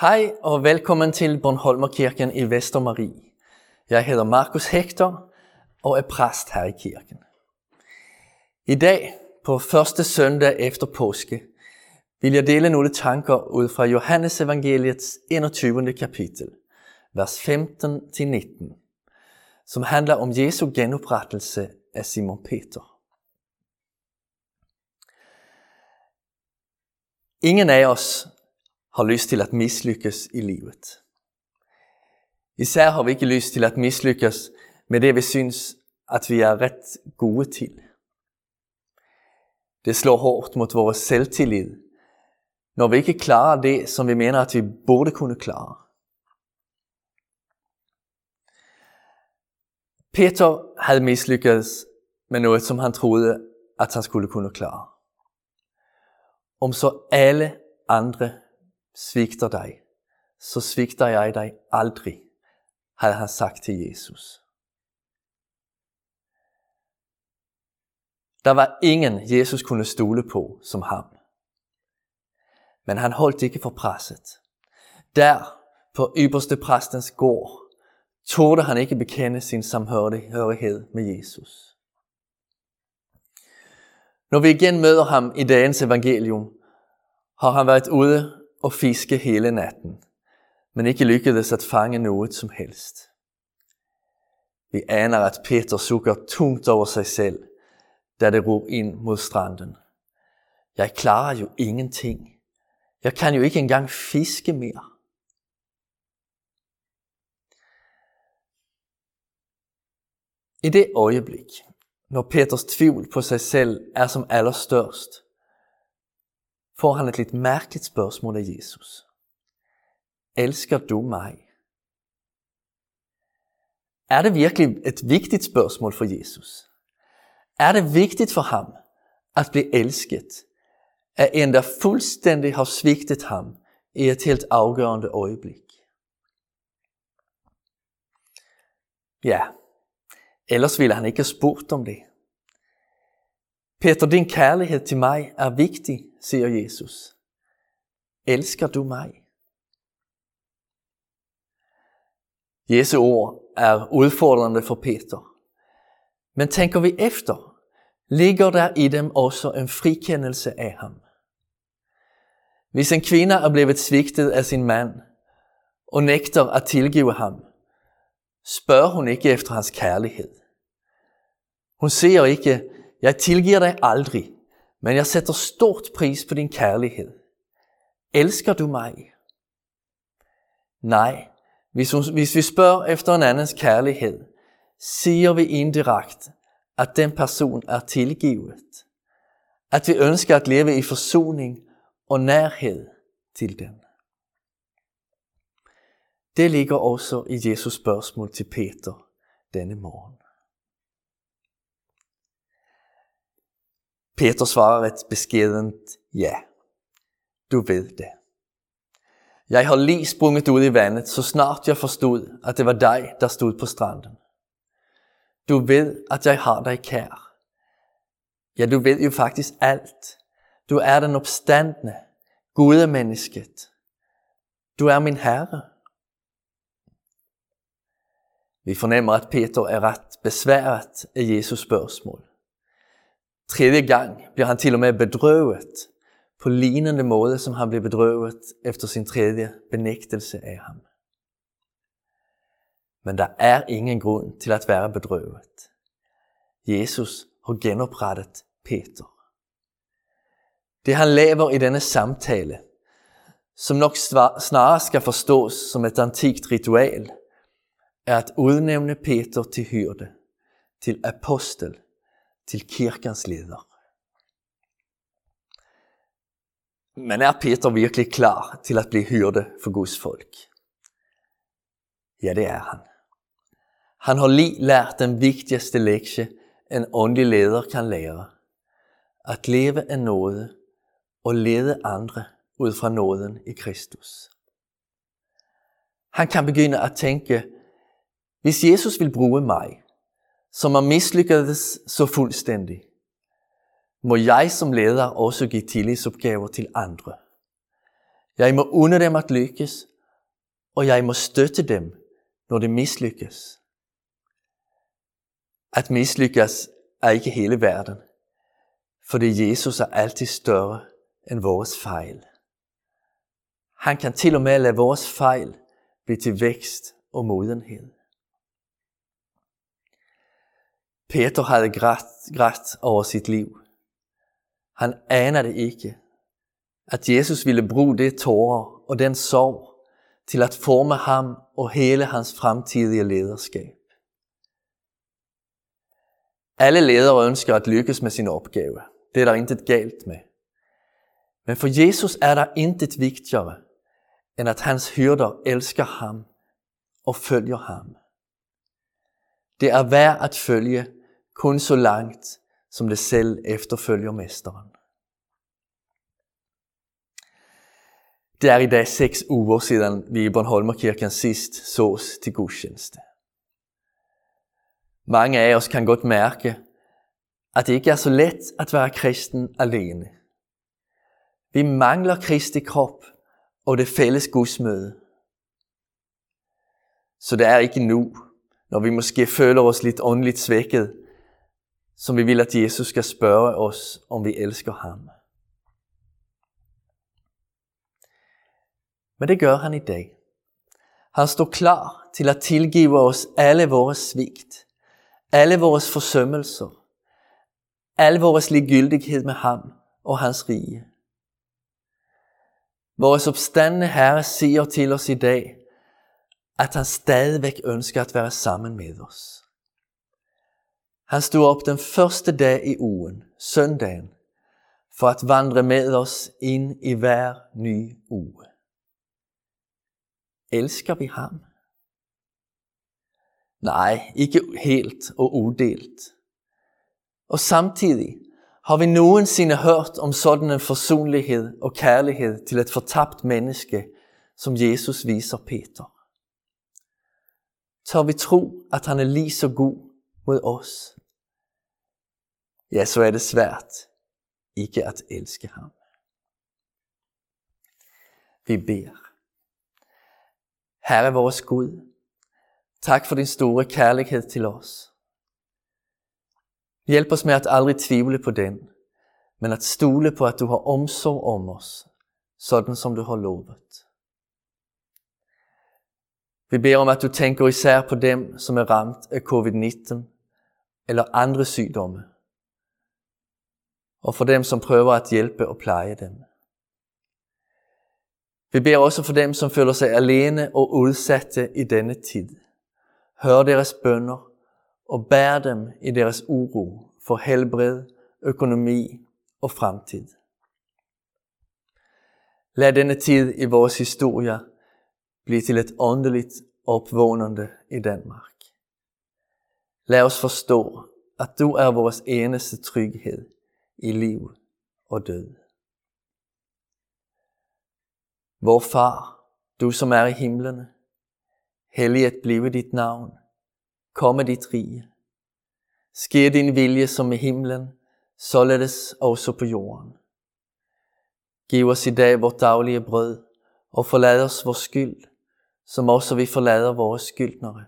Hej og velkommen til Bornholmerkirken i Vestermarie. Jeg hedder Markus Hector og er præst her i kirken. I dag, på første søndag efter påske, vil jeg dele nogle tanker ud fra Johannes evangeliets 21. kapitel, vers 15-19, som handler om Jesu genoprettelse af Simon Peter. Ingen af os har lyst til at mislykkes i livet. Især har vi ikke lyst til at mislykkes med det, vi synes, at vi er ret gode til. Det slår hårdt mot vores selvtillid, når vi ikke klarer det, som vi mener, at vi burde kunne klare. Peter havde mislykkedes med noget, som han troede, at han skulle kunne klare. Om så alle andre svigter dig, så svigter jeg dig aldrig, havde han sagt til Jesus. Der var ingen, Jesus kunne stole på som ham. Men han holdt ikke for presset. Der, på ypperste præstens gård, torde han ikke bekende sin samhørighed med Jesus. Når vi igen møder ham i dagens evangelium, har han været ude og fiske hele natten, men ikke lykkedes at fange noget som helst. Vi aner, at Peter sukker tungt over sig selv, da det ror ind mod stranden. Jeg klarer jo ingenting. Jeg kan jo ikke engang fiske mere. I det øjeblik, når Peters tvivl på sig selv er som allerstørst, får han et lidt mærkeligt spørgsmål af Jesus. Elsker du mig? Er det virkelig et vigtigt spørgsmål for Jesus? Er det vigtigt for ham at blive elsket af en, der fuldstændig har svigtet ham i et helt afgørende øjeblik? Ja, ellers ville han ikke have spurgt om det. Peter, din kærlighed til mig er vigtig, siger Jesus. Elsker du mig? Jesu ord er udfordrende for Peter. Men tænker vi efter, ligger der i dem også en frikendelse af ham. Hvis en kvinde er blevet svigtet af sin mand og nægter at tilgive ham, spørger hun ikke efter hans kærlighed. Hun siger ikke, jeg tilgiver dig aldrig, men jeg sætter stort pris på din kærlighed. Elsker du mig? Nej, hvis, hvis vi spørger efter en andens kærlighed, siger vi indirekt, at den person er tilgivet. At vi ønsker at leve i forsoning og nærhed til den. Det ligger også i Jesus spørgsmål til Peter denne morgen. Peter svarer et beskedent ja. Du ved det. Jeg har lige sprunget ud i vandet, så snart jeg forstod, at det var dig, der stod på stranden. Du ved, at jeg har dig kær. Ja, du ved jo faktisk alt. Du er den opstandende, gode mennesket. Du er min herre. Vi fornemmer, at Peter er ret besværet af Jesus spørgsmål. Tredje gang bliver han til og med bedrøvet på lignende måde, som han blev bedrøvet efter sin tredje benægtelse af ham. Men der er ingen grund til at være bedrøvet. Jesus har genoprettet Peter. Det han laver i denne samtale, som nok snarere skal forstås som et antikt ritual, er at udnævne Peter til hyrde, til apostel, til kirkens leder. Men er Peter virkelig klar til at blive hyrde for Guds folk? Ja, det er han. Han har lige lært den vigtigste lektie, en åndelig leder kan lære. At leve af nåde og lede andre ud fra nåden i Kristus. Han kan begynde at tænke, hvis Jesus vil bruge mig, som har mislykkedes så fuldstændig, må jeg som leder også give tillidsopgaver til andre. Jeg må unde dem at lykkes, og jeg må støtte dem, når det mislykkes. At mislykkes er ikke hele verden, fordi Jesus er altid større end vores fejl. Han kan til og med lade vores fejl blive til vækst og modenhed. Peter havde grædt, grædt over sit liv. Han anede ikke, at Jesus ville bruge det tårer og den sorg til at forme ham og hele hans fremtidige lederskab. Alle ledere ønsker at lykkes med sin opgave. Det er der intet galt med. Men for Jesus er der intet vigtigere, end at hans hyrder elsker ham og følger ham. Det er værd at følge kun så langt, som det selv efterfølger mesteren. Det er i dag seks uger siden vi i Bornholmerkirken sidst sås til gudstjeneste. Mange af os kan godt mærke, at det ikke er så let at være kristen alene. Vi mangler Kristi krop og det fælles gudsmøde. Så det er ikke nu, når vi måske føler os lidt åndeligt svækket, som vi vil, at Jesus skal spørge os, om vi elsker ham. Men det gør han i dag. Han står klar til at tilgive os alle vores svigt, alle vores forsømmelser, al vores ligegyldighed med ham og hans rige. Vores opstandende Herre siger til os i dag, at han stadigvæk ønsker at være sammen med os. Han stod op den første dag i ugen, søndagen, for at vandre med os ind i hver ny uge. Elsker vi ham? Nej, ikke helt og udelt. Og samtidig har vi nogensinde hørt om sådan en forsonlighed og kærlighed til et fortabt menneske, som Jesus viser Peter. Tør vi tro, at han er lige så god mod os? Ja, så er det svært ikke at elske ham. Vi beder. Herre vores Gud, tak for din store kærlighed til os. Hjælp os med at aldrig tvivle på den, men at stole på, at du har omsorg om os, sådan som du har lovet. Vi beder om, at du tænker især på dem, som er ramt af covid-19 eller andre sygdomme, og for dem, som prøver at hjælpe og pleje dem. Vi beder også for dem, som føler sig alene og udsatte i denne tid. Hør deres bønder og bær dem i deres uro for helbred, økonomi og fremtid. Lad denne tid i vores historie blive til et åndeligt opvågnende i Danmark. Lad os forstå, at du er vores eneste tryghed i liv og død. Vor far, du som er i himlene, helliget blive dit navn, komme dit rige. Sker din vilje som i himlen, således også på jorden. Giv os i dag vort daglige brød, og forlad os vores skyld, som også vi forlader vores skyldnere.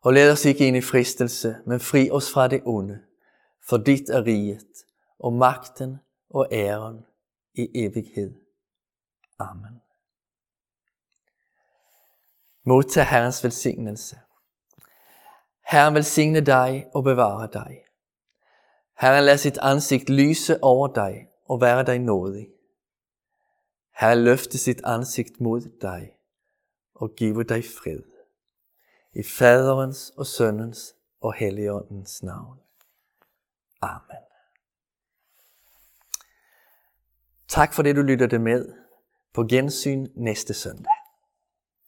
Og lad os ikke ind i fristelse, men fri os fra det onde, for dit er riget, og magten og æren i evighed. Amen. Modtag Herrens velsignelse. Herren velsigne dig og bevare dig. Herren lad sit ansigt lyse over dig og være dig nådig. Herren løfte sit ansigt mod dig og give dig fred. I Faderens og Søndens og Helligåndens navn. Amen. Tak for det, du lytter det med. På gensyn næste søndag.